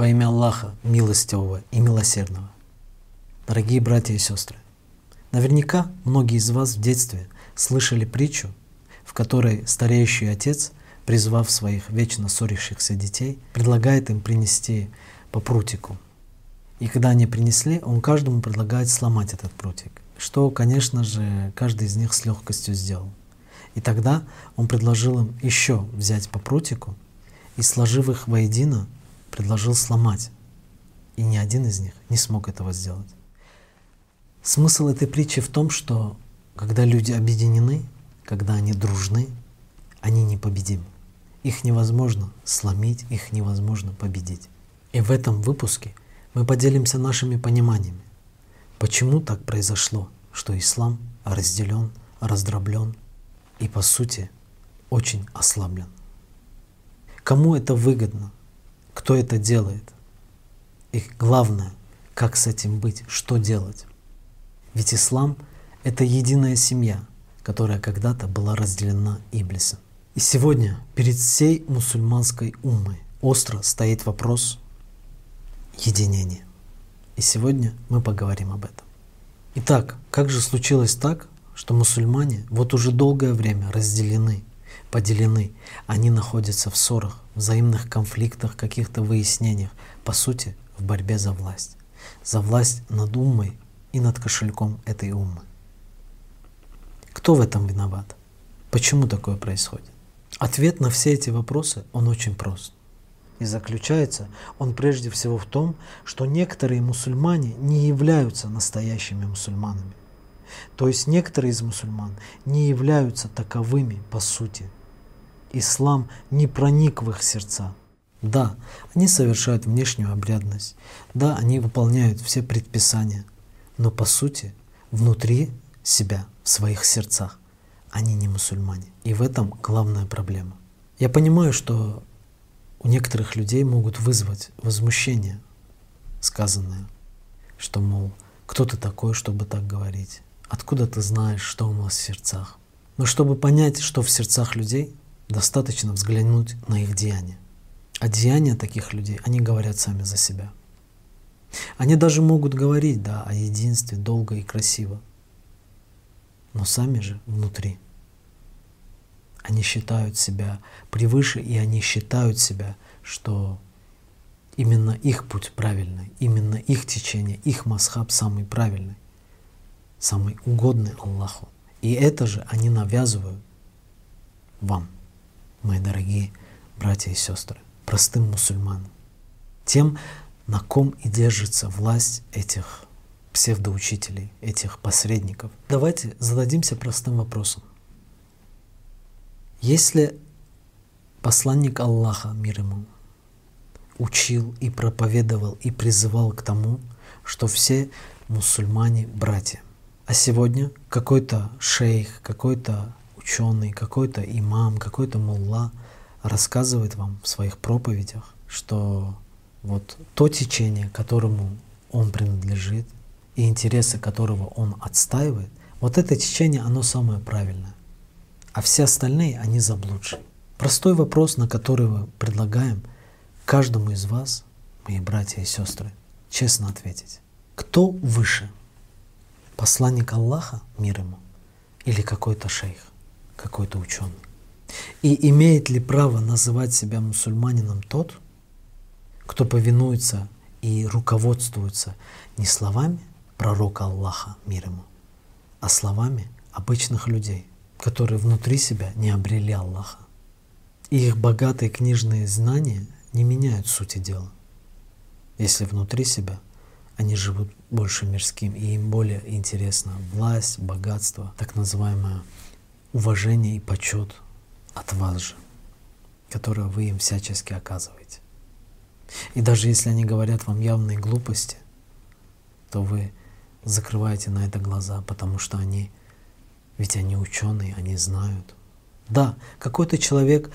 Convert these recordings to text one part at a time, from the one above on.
Во имя Аллаха, милостивого и милосердного. Дорогие братья и сестры, наверняка многие из вас в детстве слышали притчу, в которой стареющий отец, призвав своих вечно ссорящихся детей, предлагает им принести по прутику. И когда они принесли, он каждому предлагает сломать этот прутик, что, конечно же, каждый из них с легкостью сделал. И тогда он предложил им еще взять по прутику и, сложив их воедино, предложил сломать. И ни один из них не смог этого сделать. Смысл этой притчи в том, что когда люди объединены, когда они дружны, они непобедимы. Их невозможно сломить, их невозможно победить. И в этом выпуске мы поделимся нашими пониманиями, почему так произошло, что ислам разделен, раздроблен и по сути очень ослаблен. Кому это выгодно, кто это делает. И главное, как с этим быть, что делать. Ведь ислам — это единая семья, которая когда-то была разделена Иблисом. И сегодня перед всей мусульманской умой остро стоит вопрос единения. И сегодня мы поговорим об этом. Итак, как же случилось так, что мусульмане вот уже долгое время разделены поделены. Они находятся в ссорах, взаимных конфликтах, каких-то выяснениях. По сути, в борьбе за власть. За власть над умой и над кошельком этой умы. Кто в этом виноват? Почему такое происходит? Ответ на все эти вопросы, он очень прост. И заключается он прежде всего в том, что некоторые мусульмане не являются настоящими мусульманами. То есть некоторые из мусульман не являются таковыми по сути – ислам не проник в их сердца. Да, они совершают внешнюю обрядность, да, они выполняют все предписания, но по сути внутри себя, в своих сердцах, они не мусульмане. И в этом главная проблема. Я понимаю, что у некоторых людей могут вызвать возмущение сказанное, что, мол, кто ты такой, чтобы так говорить? Откуда ты знаешь, что у нас в сердцах? Но чтобы понять, что в сердцах людей, Достаточно взглянуть на их деяния. А деяния таких людей, они говорят сами за себя. Они даже могут говорить, да, о единстве долго и красиво. Но сами же внутри. Они считают себя превыше, и они считают себя, что именно их путь правильный, именно их течение, их масхаб самый правильный, самый угодный Аллаху. И это же они навязывают вам мои дорогие братья и сестры, простым мусульманам, тем, на ком и держится власть этих псевдоучителей, этих посредников. Давайте зададимся простым вопросом. Если посланник Аллаха, мир ему, учил и проповедовал и призывал к тому, что все мусульмане братья, а сегодня какой-то шейх, какой-то ученый, какой-то имам, какой-то мулла рассказывает вам в своих проповедях, что вот то течение, которому он принадлежит, и интересы которого он отстаивает, вот это течение, оно самое правильное. А все остальные, они заблудшие. Простой вопрос, на который мы предлагаем каждому из вас, мои братья и сестры, честно ответить. Кто выше? Посланник Аллаха, мир ему, или какой-то шейх? Какой-то ученый. И имеет ли право называть себя мусульманином тот, кто повинуется и руководствуется не словами пророка Аллаха, мир ему, а словами обычных людей, которые внутри себя не обрели Аллаха. И их богатые книжные знания не меняют сути дела, если внутри себя они живут больше мирским, и им более интересна власть, богатство, так называемая уважение и почет от вас же, которое вы им всячески оказываете. И даже если они говорят вам явные глупости, то вы закрываете на это глаза, потому что они, ведь они ученые, они знают. Да, какой-то человек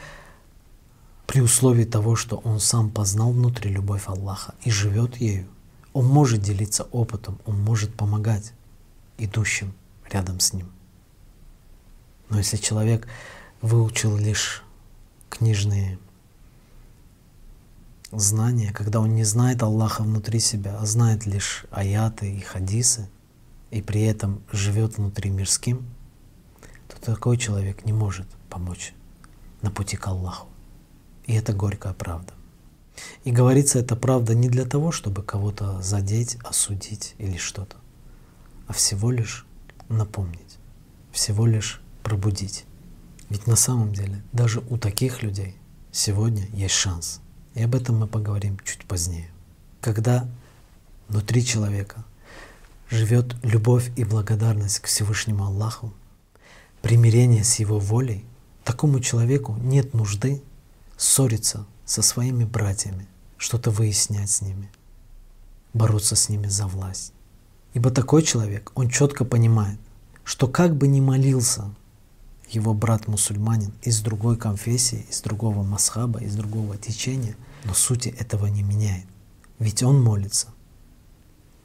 при условии того, что он сам познал внутри любовь Аллаха и живет ею, он может делиться опытом, он может помогать идущим рядом с ним. Но если человек выучил лишь книжные знания, когда он не знает Аллаха внутри себя, а знает лишь аяты и хадисы, и при этом живет внутри мирским, то такой человек не может помочь на пути к Аллаху. И это горькая правда. И говорится эта правда не для того, чтобы кого-то задеть, осудить или что-то, а всего лишь напомнить, всего лишь пробудить. Ведь на самом деле даже у таких людей сегодня есть шанс. И об этом мы поговорим чуть позднее. Когда внутри человека живет любовь и благодарность к Всевышнему Аллаху, примирение с Его волей, такому человеку нет нужды ссориться со своими братьями, что-то выяснять с ними, бороться с ними за власть. Ибо такой человек, он четко понимает, что как бы ни молился его брат-мусульманин из другой конфессии, из другого масхаба, из другого течения, но сути этого не меняет. Ведь он молится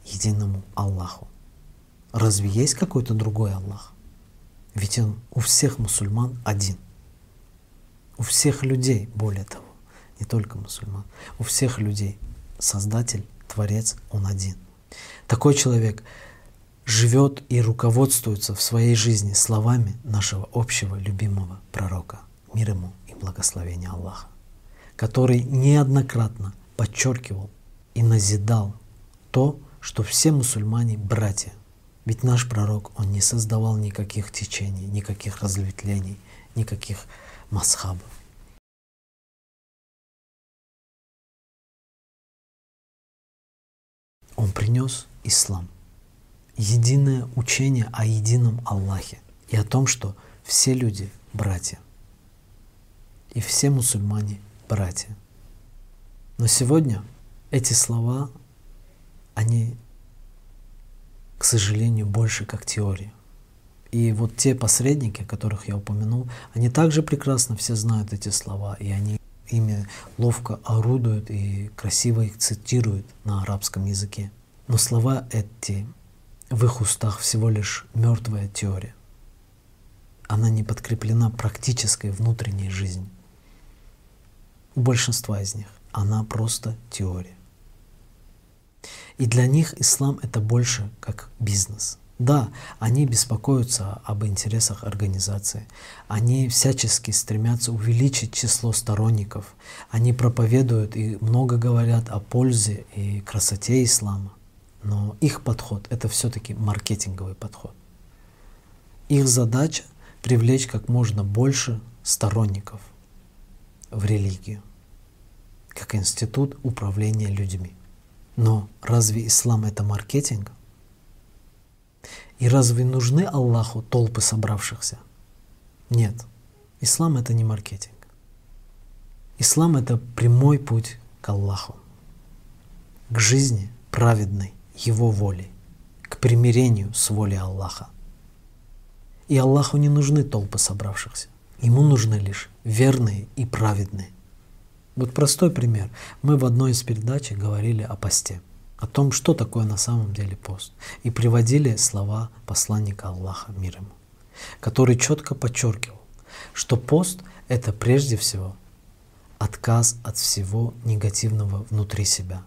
единому Аллаху. Разве есть какой-то другой Аллах? Ведь он у всех мусульман один. У всех людей, более того, не только мусульман, у всех людей Создатель, Творец, Он один. Такой человек живет и руководствуется в своей жизни словами нашего общего любимого пророка, мир ему и благословение Аллаха, который неоднократно подчеркивал и назидал то, что все мусульмане — братья. Ведь наш пророк, он не создавал никаких течений, никаких разветвлений, никаких масхабов. Он принес ислам — единое учение о едином Аллахе и о том, что все люди — братья. И все мусульмане — братья. Но сегодня эти слова, они, к сожалению, больше как теория. И вот те посредники, которых я упомянул, они также прекрасно все знают эти слова, и они ими ловко орудуют и красиво их цитируют на арабском языке. Но слова эти в их устах всего лишь мертвая теория. Она не подкреплена практической внутренней жизнью. У большинства из них она просто теория. И для них ислам это больше как бизнес. Да, они беспокоятся об интересах организации, они всячески стремятся увеличить число сторонников, они проповедуют и много говорят о пользе и красоте ислама. Но их подход — это все-таки маркетинговый подход. Их задача — привлечь как можно больше сторонников в религию, как институт управления людьми. Но разве ислам — это маркетинг? И разве нужны Аллаху толпы собравшихся? Нет, ислам — это не маркетинг. Ислам — это прямой путь к Аллаху, к жизни праведной, его волей, к примирению с волей Аллаха. И Аллаху не нужны толпы собравшихся. Ему нужны лишь верные и праведные. Вот простой пример. Мы в одной из передач говорили о посте, о том, что такое на самом деле пост, и приводили слова посланника Аллаха, мир ему, который четко подчеркивал, что пост — это прежде всего отказ от всего негативного внутри себя,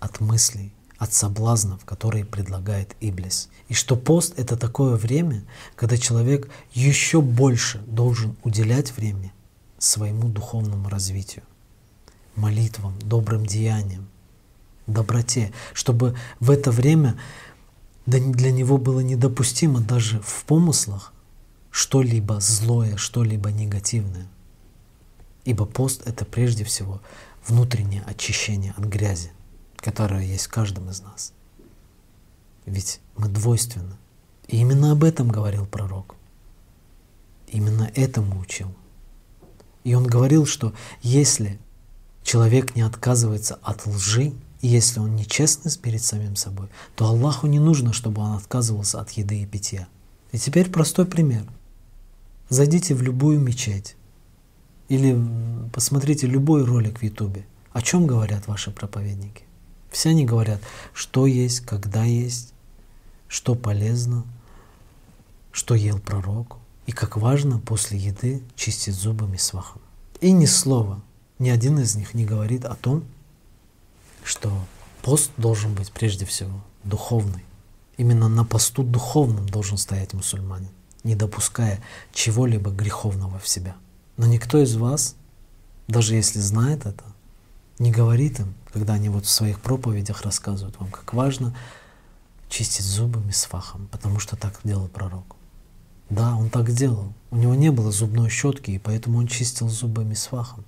от мыслей, от соблазнов, которые предлагает Иблис. И что пост — это такое время, когда человек еще больше должен уделять время своему духовному развитию, молитвам, добрым деяниям, доброте, чтобы в это время для него было недопустимо даже в помыслах что-либо злое, что-либо негативное. Ибо пост — это прежде всего внутреннее очищение от грязи которая есть в каждом из нас. Ведь мы двойственны. И именно об этом говорил пророк. Именно этому учил. И он говорил, что если человек не отказывается от лжи, и если он нечестный перед самим собой, то Аллаху не нужно, чтобы он отказывался от еды и питья. И теперь простой пример. Зайдите в любую мечеть или посмотрите любой ролик в Ютубе. О чем говорят ваши проповедники? Все они говорят, что есть, когда есть, что полезно, что ел пророк, и как важно после еды чистить зубы мисвахом. И ни слова, ни один из них не говорит о том, что пост должен быть прежде всего духовный. Именно на посту духовном должен стоять мусульманин, не допуская чего-либо греховного в себя. Но никто из вас, даже если знает это, не говорит им, когда они вот в своих проповедях рассказывают вам, как важно чистить зубы мисфахом, потому что так делал пророк. Да, он так делал. У него не было зубной щетки, и поэтому он чистил зубы мисфахом.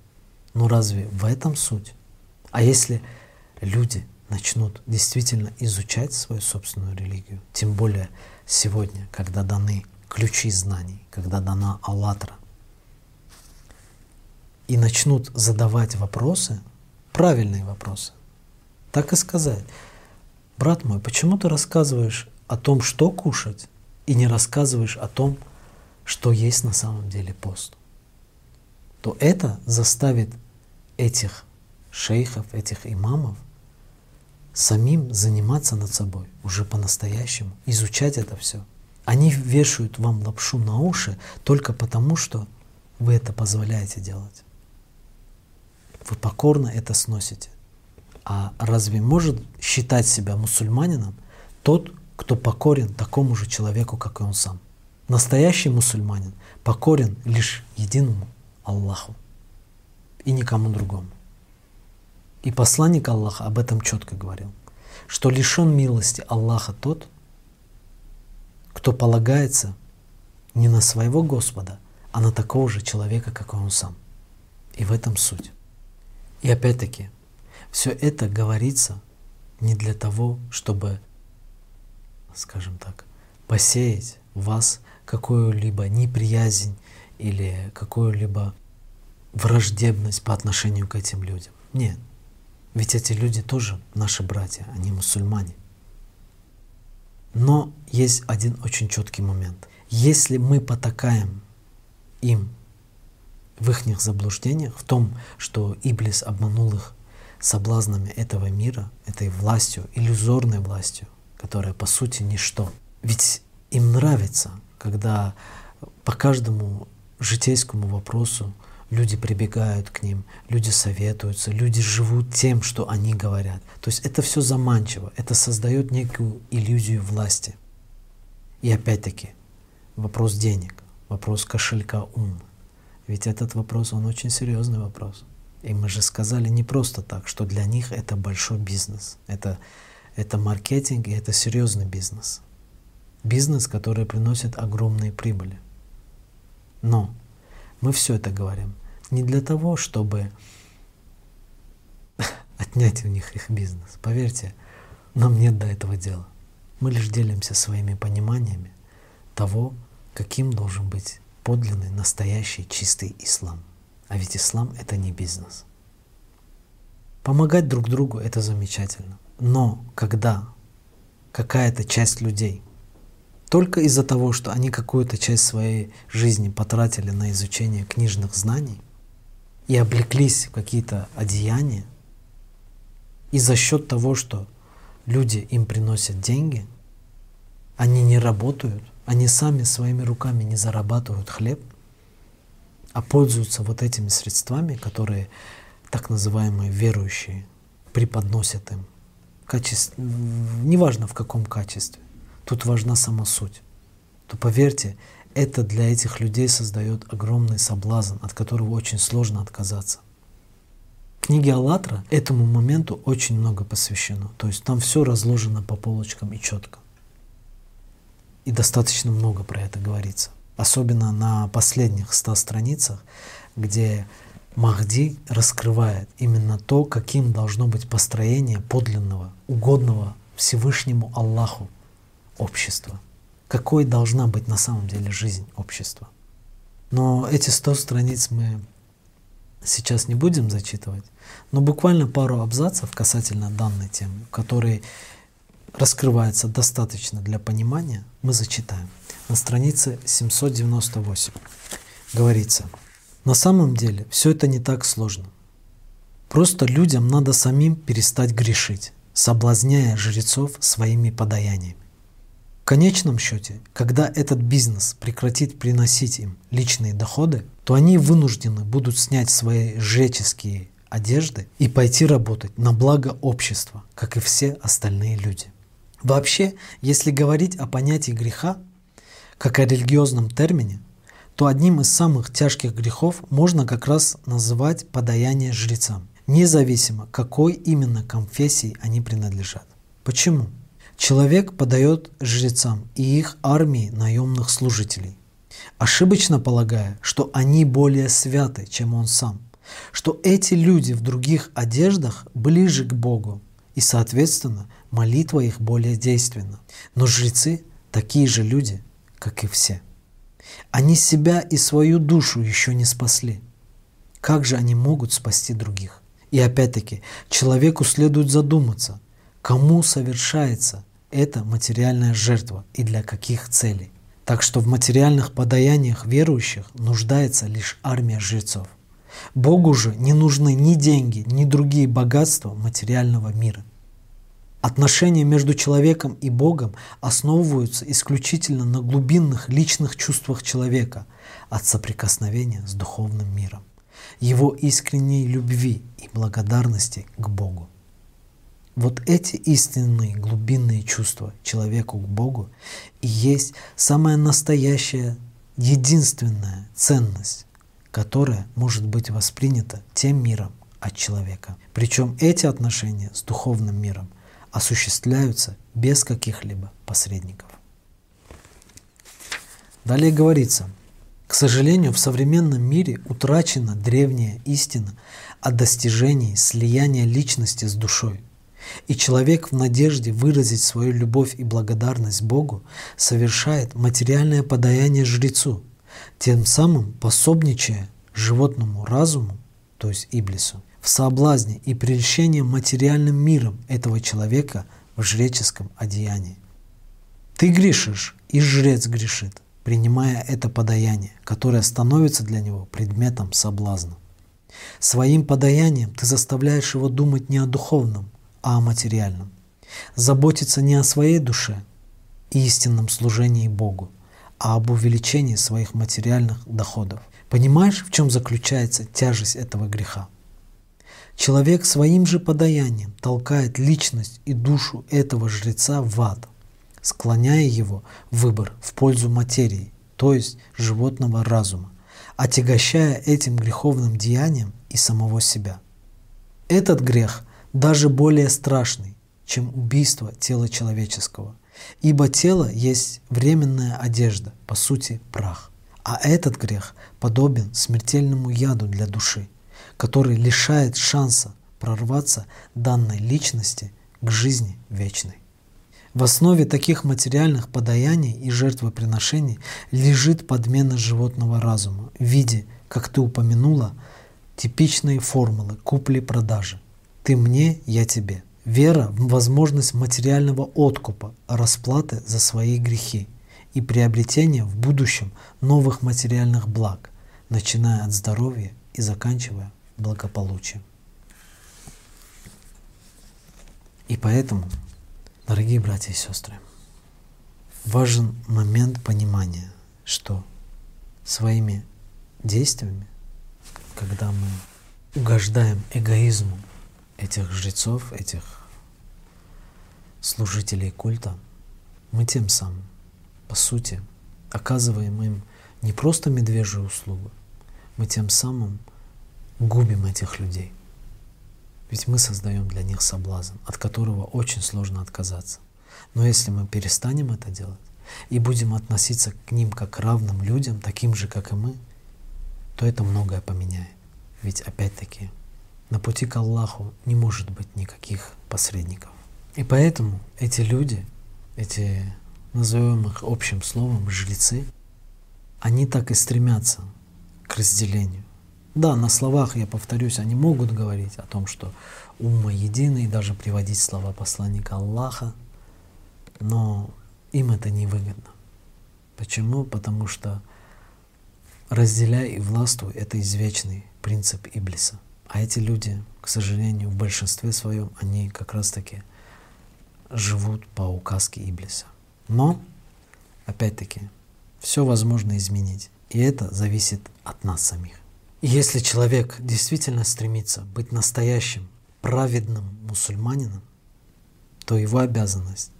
Но разве в этом суть? А если люди начнут действительно изучать свою собственную религию, тем более сегодня, когда даны ключи знаний, когда дана Аллатра, и начнут задавать вопросы, правильные вопросы, так и сказать, брат мой, почему ты рассказываешь о том, что кушать, и не рассказываешь о том, что есть на самом деле пост, то это заставит этих шейхов, этих имамов самим заниматься над собой уже по-настоящему, изучать это все. Они вешают вам лапшу на уши только потому, что вы это позволяете делать. Вы покорно это сносите. А разве может считать себя мусульманином тот, кто покорен такому же человеку, как и он сам? Настоящий мусульманин покорен лишь единому Аллаху и никому другому. И посланник Аллаха об этом четко говорил, что лишен милости Аллаха тот, кто полагается не на своего Господа, а на такого же человека, как он сам. И в этом суть. И опять-таки, все это говорится не для того, чтобы, скажем так, посеять в вас какую-либо неприязнь или какую-либо враждебность по отношению к этим людям. Нет. Ведь эти люди тоже наши братья, они мусульмане. Но есть один очень четкий момент. Если мы потакаем им в их заблуждениях, в том, что Иблис обманул их соблазнами этого мира, этой властью, иллюзорной властью, которая по сути ничто. Ведь им нравится, когда по каждому житейскому вопросу люди прибегают к ним, люди советуются, люди живут тем, что они говорят. То есть это все заманчиво, это создает некую иллюзию власти. И опять-таки вопрос денег, вопрос кошелька ума. Ведь этот вопрос, он очень серьезный вопрос. И мы же сказали не просто так, что для них это большой бизнес. Это, это маркетинг и это серьезный бизнес. Бизнес, который приносит огромные прибыли. Но мы все это говорим не для того, чтобы отнять у них их бизнес. Поверьте, нам нет до этого дела. Мы лишь делимся своими пониманиями того, каким должен быть подлинный, настоящий, чистый ислам. А ведь ислам — это не бизнес. Помогать друг другу — это замечательно. Но когда какая-то часть людей только из-за того, что они какую-то часть своей жизни потратили на изучение книжных знаний и облеклись в какие-то одеяния, и за счет того, что люди им приносят деньги, они не работают, они сами своими руками не зарабатывают хлеб, а пользуются вот этими средствами, которые так называемые верующие преподносят им. Качество, неважно в каком качестве. Тут важна сама суть. То поверьте, это для этих людей создает огромный соблазн, от которого очень сложно отказаться. Книги «АЛЛАТРА» этому моменту очень много посвящено. То есть там все разложено по полочкам и четко. И достаточно много про это говорится. Особенно на последних ста страницах, где Махди раскрывает именно то, каким должно быть построение подлинного, угодного Всевышнему Аллаху общества. Какой должна быть на самом деле жизнь общества. Но эти 100 страниц мы сейчас не будем зачитывать, но буквально пару абзацев касательно данной темы, которые раскрываются достаточно для понимания, мы зачитаем. На странице 798 говорится, на самом деле все это не так сложно. Просто людям надо самим перестать грешить, соблазняя жрецов своими подаяниями конечном счете, когда этот бизнес прекратит приносить им личные доходы, то они вынуждены будут снять свои жреческие одежды и пойти работать на благо общества, как и все остальные люди. Вообще, если говорить о понятии греха, как о религиозном термине, то одним из самых тяжких грехов можно как раз называть подаяние жрецам, независимо какой именно конфессии они принадлежат. Почему? Человек подает жрецам и их армии наемных служителей, ошибочно полагая, что они более святы, чем он сам, что эти люди в других одеждах ближе к Богу, и, соответственно, молитва их более действенна. Но жрецы такие же люди, как и все. Они себя и свою душу еще не спасли. Как же они могут спасти других? И опять-таки, человеку следует задуматься, кому совершается эта материальная жертва и для каких целей. Так что в материальных подаяниях верующих нуждается лишь армия жрецов. Богу же не нужны ни деньги, ни другие богатства материального мира. Отношения между человеком и Богом основываются исключительно на глубинных личных чувствах человека от соприкосновения с духовным миром, его искренней любви и благодарности к Богу. Вот эти истинные глубинные чувства человеку к Богу и есть самая настоящая, единственная ценность, которая может быть воспринята тем миром от человека. Причем эти отношения с духовным миром осуществляются без каких-либо посредников. Далее говорится, к сожалению, в современном мире утрачена древняя истина о достижении слияния личности с душой – и человек в надежде выразить свою любовь и благодарность Богу совершает материальное подаяние жрецу, тем самым пособничая животному разуму, то есть Иблису, в соблазне и прельщении материальным миром этого человека в жреческом одеянии. Ты грешишь, и жрец грешит, принимая это подаяние, которое становится для него предметом соблазна. Своим подаянием ты заставляешь его думать не о духовном, а о материальном. Заботиться не о своей душе и истинном служении Богу, а об увеличении своих материальных доходов. Понимаешь, в чем заключается тяжесть этого греха? Человек своим же подаянием толкает личность и душу этого жреца в ад, склоняя его выбор в пользу материи, то есть животного разума, отягощая этим греховным деянием и самого себя. Этот грех даже более страшный, чем убийство тела человеческого. Ибо тело есть временная одежда, по сути прах. А этот грех подобен смертельному яду для души, который лишает шанса прорваться данной личности к жизни вечной. В основе таких материальных подаяний и жертвоприношений лежит подмена животного разума в виде, как ты упомянула, типичной формулы купли-продажи – ты мне, я тебе. Вера в возможность материального откупа, расплаты за свои грехи и приобретения в будущем новых материальных благ, начиная от здоровья и заканчивая благополучием. И поэтому, дорогие братья и сестры, важен момент понимания, что своими действиями, когда мы угождаем эгоизму этих жрецов, этих служителей культа, мы тем самым, по сути, оказываем им не просто медвежью услугу, мы тем самым губим этих людей. Ведь мы создаем для них соблазн, от которого очень сложно отказаться. Но если мы перестанем это делать и будем относиться к ним как к равным людям, таким же, как и мы, то это многое поменяет. Ведь опять-таки на пути к Аллаху не может быть никаких посредников. И поэтому эти люди, эти, назовем их общим словом, жрецы, они так и стремятся к разделению. Да, на словах, я повторюсь, они могут говорить о том, что умма единый, даже приводить слова посланника Аллаха, но им это не выгодно. Почему? Потому что разделяй и властвуй — это извечный принцип Иблиса — а эти люди, к сожалению, в большинстве своем, они как раз-таки живут по указке Иблиса. Но, опять-таки, все возможно изменить. И это зависит от нас самих. Если человек действительно стремится быть настоящим, праведным мусульманином, то его обязанность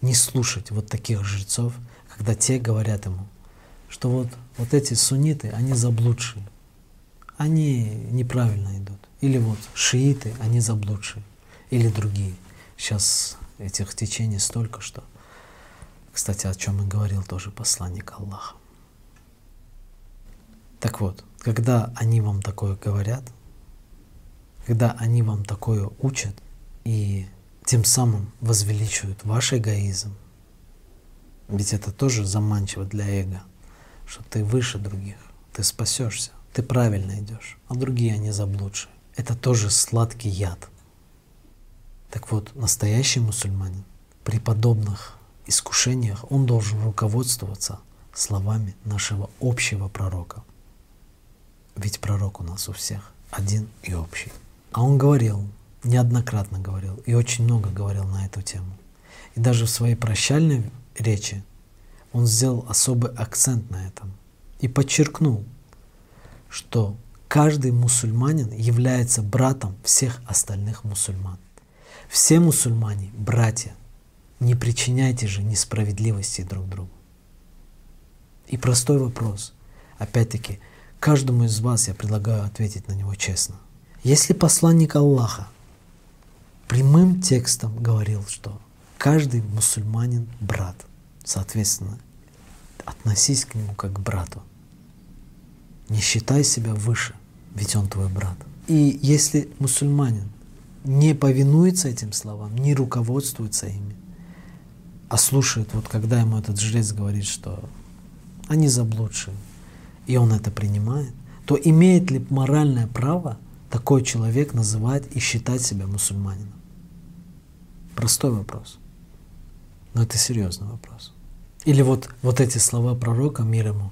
не слушать вот таких жрецов, когда те говорят ему, что вот, вот эти сунниты, они заблудшие, они неправильно идут. Или вот шииты, они заблудшие. Или другие. Сейчас этих течений столько, что... Кстати, о чем и говорил тоже посланник Аллаха. Так вот, когда они вам такое говорят, когда они вам такое учат и тем самым возвеличивают ваш эгоизм, ведь это тоже заманчиво для эго, что ты выше других, ты спасешься, ты правильно идешь, а другие они заблудшие. Это тоже сладкий яд. Так вот, настоящий мусульманин при подобных искушениях он должен руководствоваться словами нашего общего пророка. Ведь пророк у нас у всех один и общий. А он говорил, неоднократно говорил, и очень много говорил на эту тему. И даже в своей прощальной речи он сделал особый акцент на этом и подчеркнул, что каждый мусульманин является братом всех остальных мусульман. Все мусульмане – братья. Не причиняйте же несправедливости друг другу. И простой вопрос. Опять-таки, каждому из вас я предлагаю ответить на него честно. Если посланник Аллаха прямым текстом говорил, что каждый мусульманин – брат, соответственно, относись к нему как к брату. Не считай себя выше, ведь он твой брат. И если мусульманин не повинуется этим словам, не руководствуется ими, а слушает, вот когда ему этот жрец говорит, что они заблудшие, и он это принимает, то имеет ли моральное право такой человек называть и считать себя мусульманином? Простой вопрос. Но это серьезный вопрос. Или вот, вот эти слова пророка, мир ему,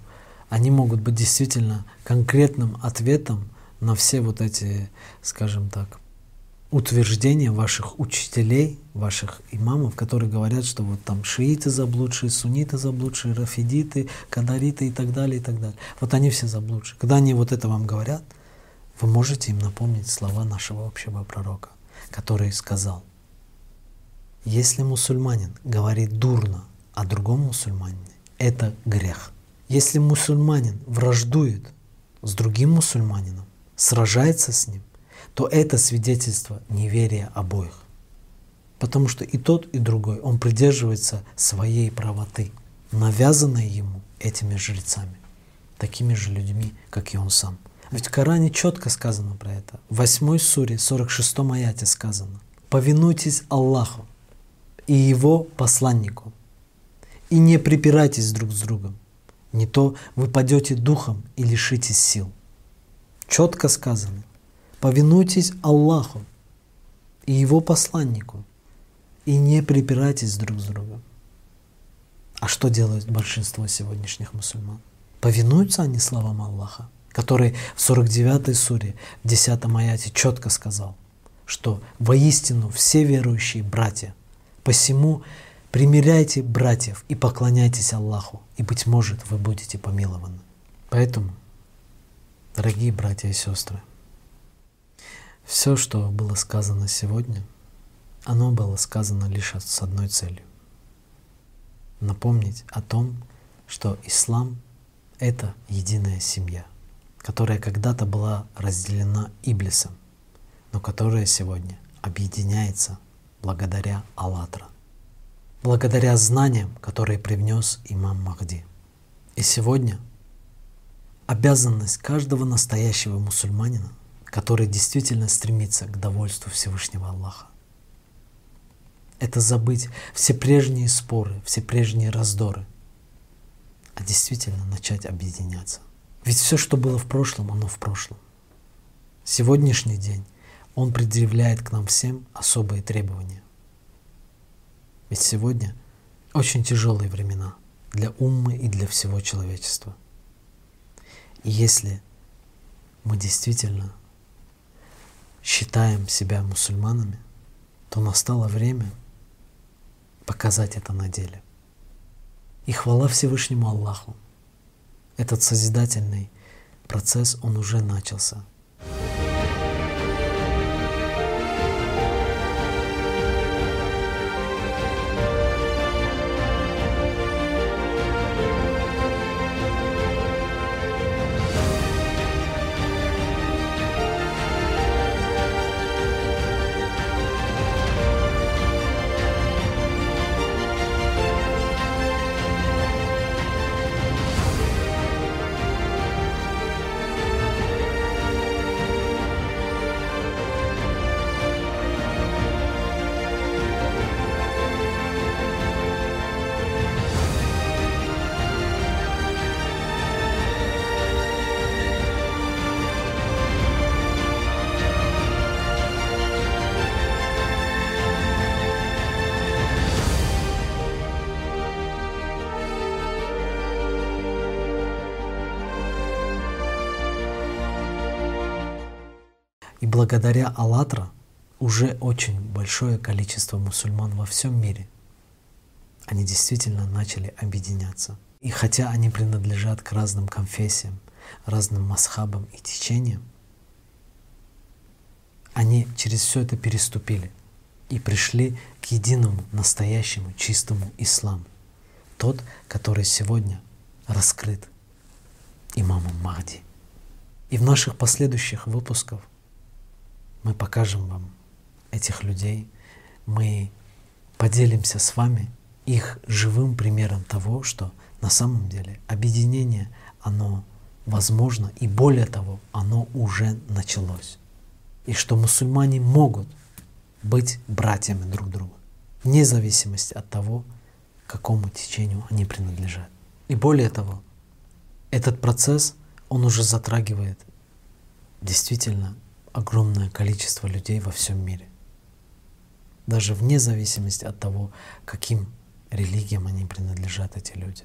они могут быть действительно конкретным ответом на все вот эти, скажем так, утверждения ваших учителей, ваших имамов, которые говорят, что вот там шииты заблудшие, сунниты заблудшие, рафидиты, кадариты и так далее, и так далее. Вот они все заблудшие. Когда они вот это вам говорят, вы можете им напомнить слова нашего общего пророка, который сказал, если мусульманин говорит дурно о другом мусульманине, это грех. Если мусульманин враждует с другим мусульманином, сражается с ним, то это свидетельство неверия обоих. Потому что и тот, и другой, он придерживается своей правоты, навязанной ему этими жрецами, такими же людьми, как и он сам. Ведь в Коране четко сказано про это. В 8 суре, 46 аяте сказано «Повинуйтесь Аллаху и Его посланнику, и не припирайтесь друг с другом, не то вы падете духом и лишитесь сил». Четко сказано Повинуйтесь Аллаху и Его посланнику и не припирайтесь друг с другом. А что делают большинство сегодняшних мусульман? Повинуются они словам Аллаха, который в 49-й суре, в 10 аяте четко сказал, что воистину все верующие братья, посему примиряйте братьев и поклоняйтесь Аллаху, и, быть может, вы будете помилованы. Поэтому, дорогие братья и сестры, все, что было сказано сегодня, оно было сказано лишь с одной целью. Напомнить о том, что ислам — это единая семья, которая когда-то была разделена Иблисом, но которая сегодня объединяется благодаря Аллатра, благодаря знаниям, которые привнес имам Махди. И сегодня обязанность каждого настоящего мусульманина который действительно стремится к довольству Всевышнего Аллаха. Это забыть все прежние споры, все прежние раздоры, а действительно начать объединяться. Ведь все, что было в прошлом, оно в прошлом. Сегодняшний день, он предъявляет к нам всем особые требования. Ведь сегодня очень тяжелые времена для уммы и для всего человечества. И если мы действительно считаем себя мусульманами, то настало время показать это на деле. И хвала Всевышнему Аллаху. Этот созидательный процесс, он уже начался. Благодаря «АЛЛАТРА» уже очень большое количество мусульман во всем мире, они действительно начали объединяться. И хотя они принадлежат к разным конфессиям, разным масхабам и течениям, они через все это переступили и пришли к единому, настоящему, чистому исламу. Тот, который сегодня раскрыт имамом Махди. И в наших последующих выпусках мы покажем вам этих людей, мы поделимся с вами их живым примером того, что на самом деле объединение, оно возможно, и более того, оно уже началось. И что мусульмане могут быть братьями друг друга, вне зависимости от того, какому течению они принадлежат. И более того, этот процесс, он уже затрагивает действительно огромное количество людей во всем мире. Даже вне зависимости от того, каким религиям они принадлежат, эти люди.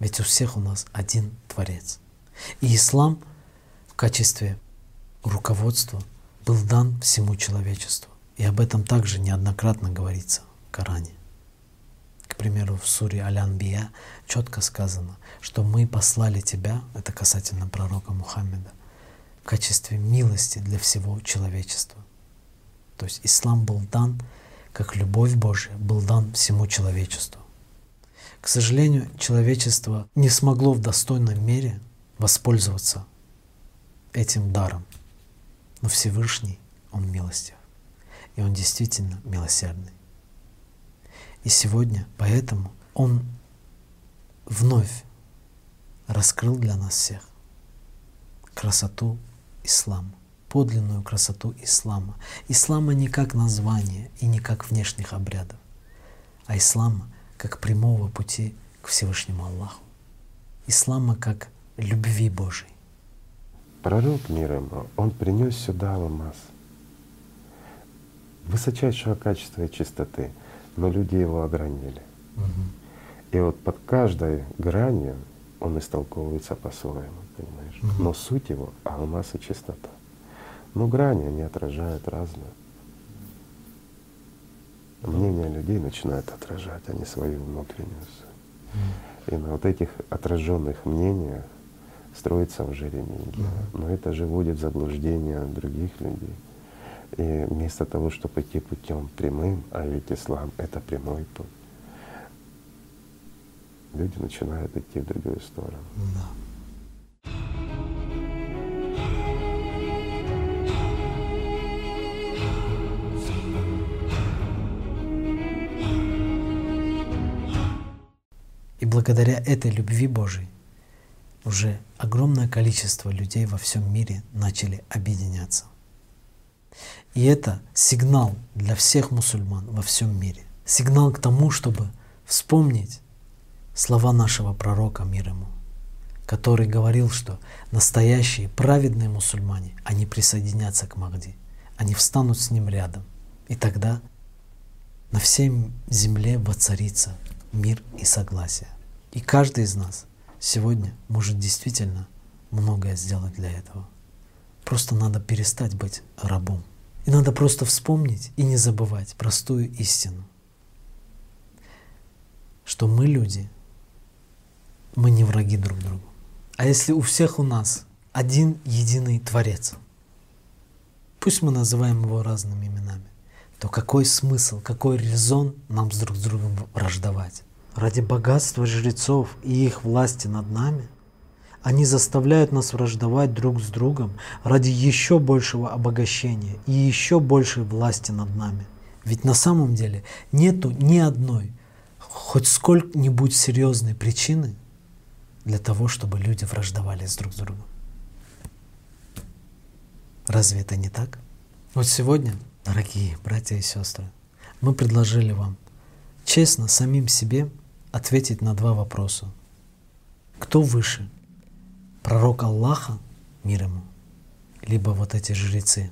Ведь у всех у нас один Творец. И ислам в качестве руководства был дан всему человечеству. И об этом также неоднократно говорится в Коране. К примеру, в суре Аль-Анбия четко сказано, что мы послали тебя, это касательно пророка Мухаммеда, в качестве милости для всего человечества. То есть ислам был дан, как любовь Божия был дан всему человечеству. К сожалению, человечество не смогло в достойной мере воспользоваться этим даром. Но Всевышний, Он милостив. И Он действительно милосердный. И сегодня поэтому Он вновь раскрыл для нас всех красоту ислама, подлинную красоту ислама. Ислама не как название и не как внешних обрядов, а ислама как прямого пути к Всевышнему Аллаху. Ислама как любви Божией. Пророк мир ему, он принес сюда алмаз высочайшего качества и чистоты, но люди его огранили. Угу. И вот под каждой гранью он истолковывается по-своему, понимаешь? Мгм. Но суть его — алмаз и чистота. Но грани, они отражают разное. Мнение людей начинают отражать, а не свою внутреннюю суть. И на вот этих отраженных мнениях строится уже религия. Но это же вводит в заблуждение других людей. И вместо того, чтобы идти путем прямым, а ведь ислам — это прямой путь, люди начинают идти в другую сторону. Да. И благодаря этой любви Божией уже огромное количество людей во всем мире начали объединяться. И это сигнал для всех мусульман во всем мире. Сигнал к тому, чтобы вспомнить слова нашего пророка мир ему, который говорил, что настоящие праведные мусульмане, они присоединятся к Махди, они встанут с ним рядом. И тогда на всей земле воцарится мир и согласие. И каждый из нас сегодня может действительно многое сделать для этого. Просто надо перестать быть рабом. И надо просто вспомнить и не забывать простую истину, что мы люди, мы не враги друг другу. А если у всех у нас один единый Творец, пусть мы называем его разными именами, то какой смысл, какой резон нам с друг с другом враждовать? Ради богатства жрецов и их власти над нами они заставляют нас враждовать друг с другом ради еще большего обогащения и еще большей власти над нами. Ведь на самом деле нету ни одной, хоть сколько-нибудь серьезной причины для того, чтобы люди враждовали с друг с другом. Разве это не так? Вот сегодня, дорогие братья и сестры, мы предложили вам честно самим себе ответить на два вопроса. Кто выше? Пророк Аллаха, мир ему, либо вот эти жрецы,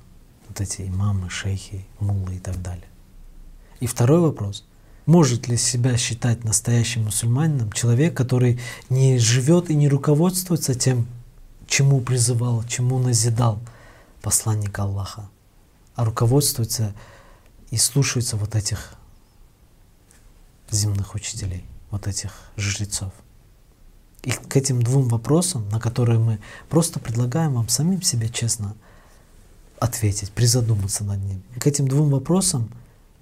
вот эти имамы, шейхи, муллы и так далее. И второй вопрос. Может ли себя считать настоящим мусульманином человек, который не живет и не руководствуется тем, чему призывал, чему назидал посланник Аллаха, а руководствуется и слушается вот этих земных учителей, вот этих жрецов. И к этим двум вопросам, на которые мы просто предлагаем вам самим себе честно ответить, призадуматься над ним. К этим двум вопросам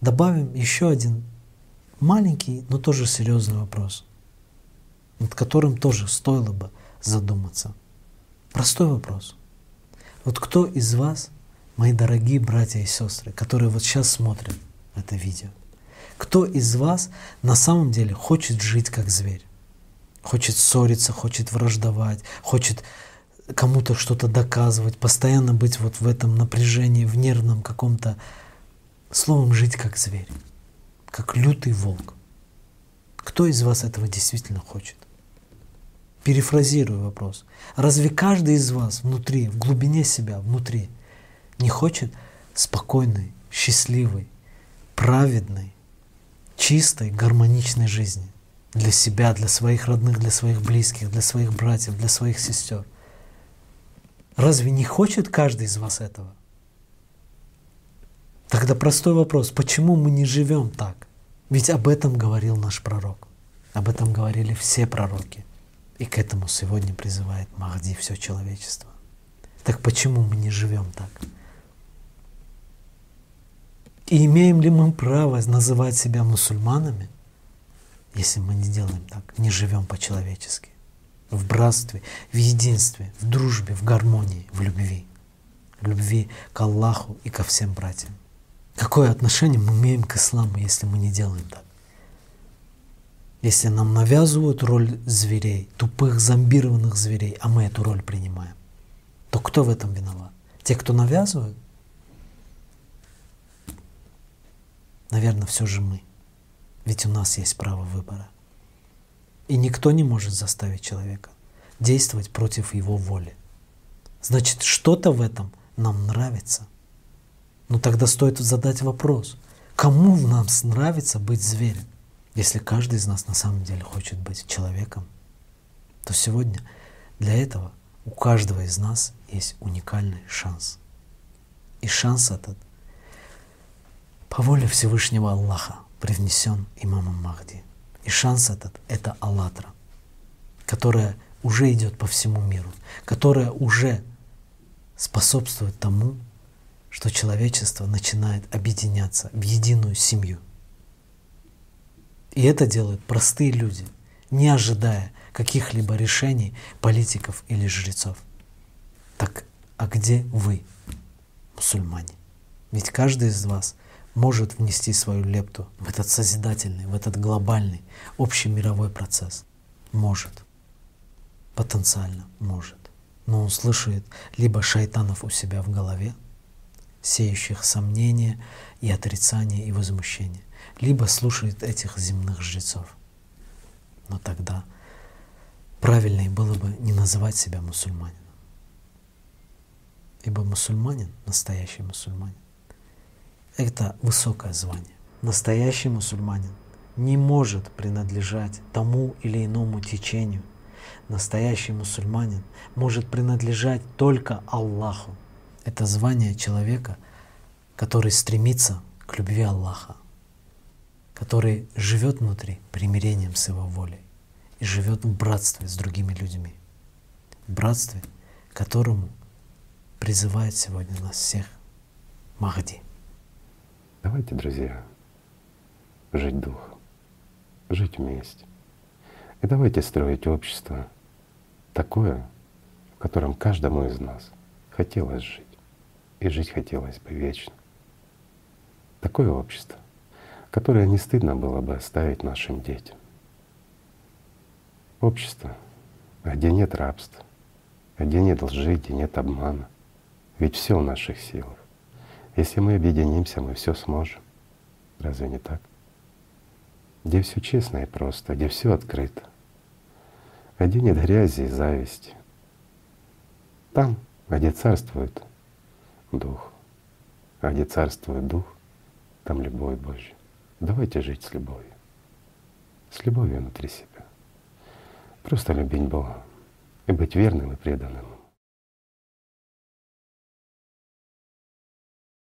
добавим еще один маленький, но тоже серьезный вопрос, над которым тоже стоило бы задуматься. Простой вопрос. Вот кто из вас, мои дорогие братья и сестры, которые вот сейчас смотрят это видео, кто из вас на самом деле хочет жить как зверь? Хочет ссориться, хочет враждовать, хочет кому-то что-то доказывать, постоянно быть вот в этом напряжении, в нервном каком-то, словом, жить как зверь как лютый волк. Кто из вас этого действительно хочет? Перефразирую вопрос. Разве каждый из вас внутри, в глубине себя, внутри, не хочет спокойной, счастливой, праведной, чистой, гармоничной жизни для себя, для своих родных, для своих близких, для своих братьев, для своих сестер? Разве не хочет каждый из вас этого? Тогда простой вопрос, почему мы не живем так? Ведь об этом говорил наш пророк, об этом говорили все пророки. И к этому сегодня призывает Махди все человечество. Так почему мы не живем так? И имеем ли мы право называть себя мусульманами, если мы не делаем так, не живем по-человечески, в братстве, в единстве, в дружбе, в гармонии, в любви, в любви к Аллаху и ко всем братьям? Какое отношение мы имеем к исламу, если мы не делаем так? Если нам навязывают роль зверей, тупых зомбированных зверей, а мы эту роль принимаем, то кто в этом виноват? Те, кто навязывают? Наверное, все же мы. Ведь у нас есть право выбора. И никто не может заставить человека действовать против его воли. Значит, что-то в этом нам нравится – но тогда стоит задать вопрос, кому в нас нравится быть зверем? Если каждый из нас на самом деле хочет быть человеком, то сегодня для этого у каждого из нас есть уникальный шанс. И шанс этот по воле Всевышнего Аллаха привнесен имамом Махди. И шанс этот — это Аллатра, которая уже идет по всему миру, которая уже способствует тому, что человечество начинает объединяться в единую семью. И это делают простые люди, не ожидая каких-либо решений политиков или жрецов. Так а где вы, мусульмане? Ведь каждый из вас может внести свою лепту в этот созидательный, в этот глобальный, общий мировой процесс. Может. Потенциально может. Но он слышит либо шайтанов у себя в голове, сеющих сомнения и отрицание и возмущение, либо слушает этих земных жрецов. Но тогда правильнее было бы не называть себя мусульманином. Ибо мусульманин, настоящий мусульманин, это высокое звание. Настоящий мусульманин не может принадлежать тому или иному течению. Настоящий мусульманин может принадлежать только Аллаху. Это звание человека, который стремится к любви Аллаха, который живет внутри примирением с Его волей и живет в братстве с другими людьми. в братстве, которому призывает сегодня нас всех Махди. Давайте, друзья, жить духом, жить вместе. И давайте строить общество такое, в котором каждому из нас хотелось жить. И жить хотелось бы вечно. Такое общество, которое не стыдно было бы оставить нашим детям. Общество, где нет рабства, где нет лжи, где нет обмана. Ведь все в наших силах. Если мы объединимся, мы все сможем. Разве не так? Где все честно и просто, где все открыто, где нет грязи и зависти. Там, где царствует Дух, а где царствует Дух, там любовь Божья. Давайте жить с любовью, с любовью внутри себя. Просто любить Бога и быть верным и преданным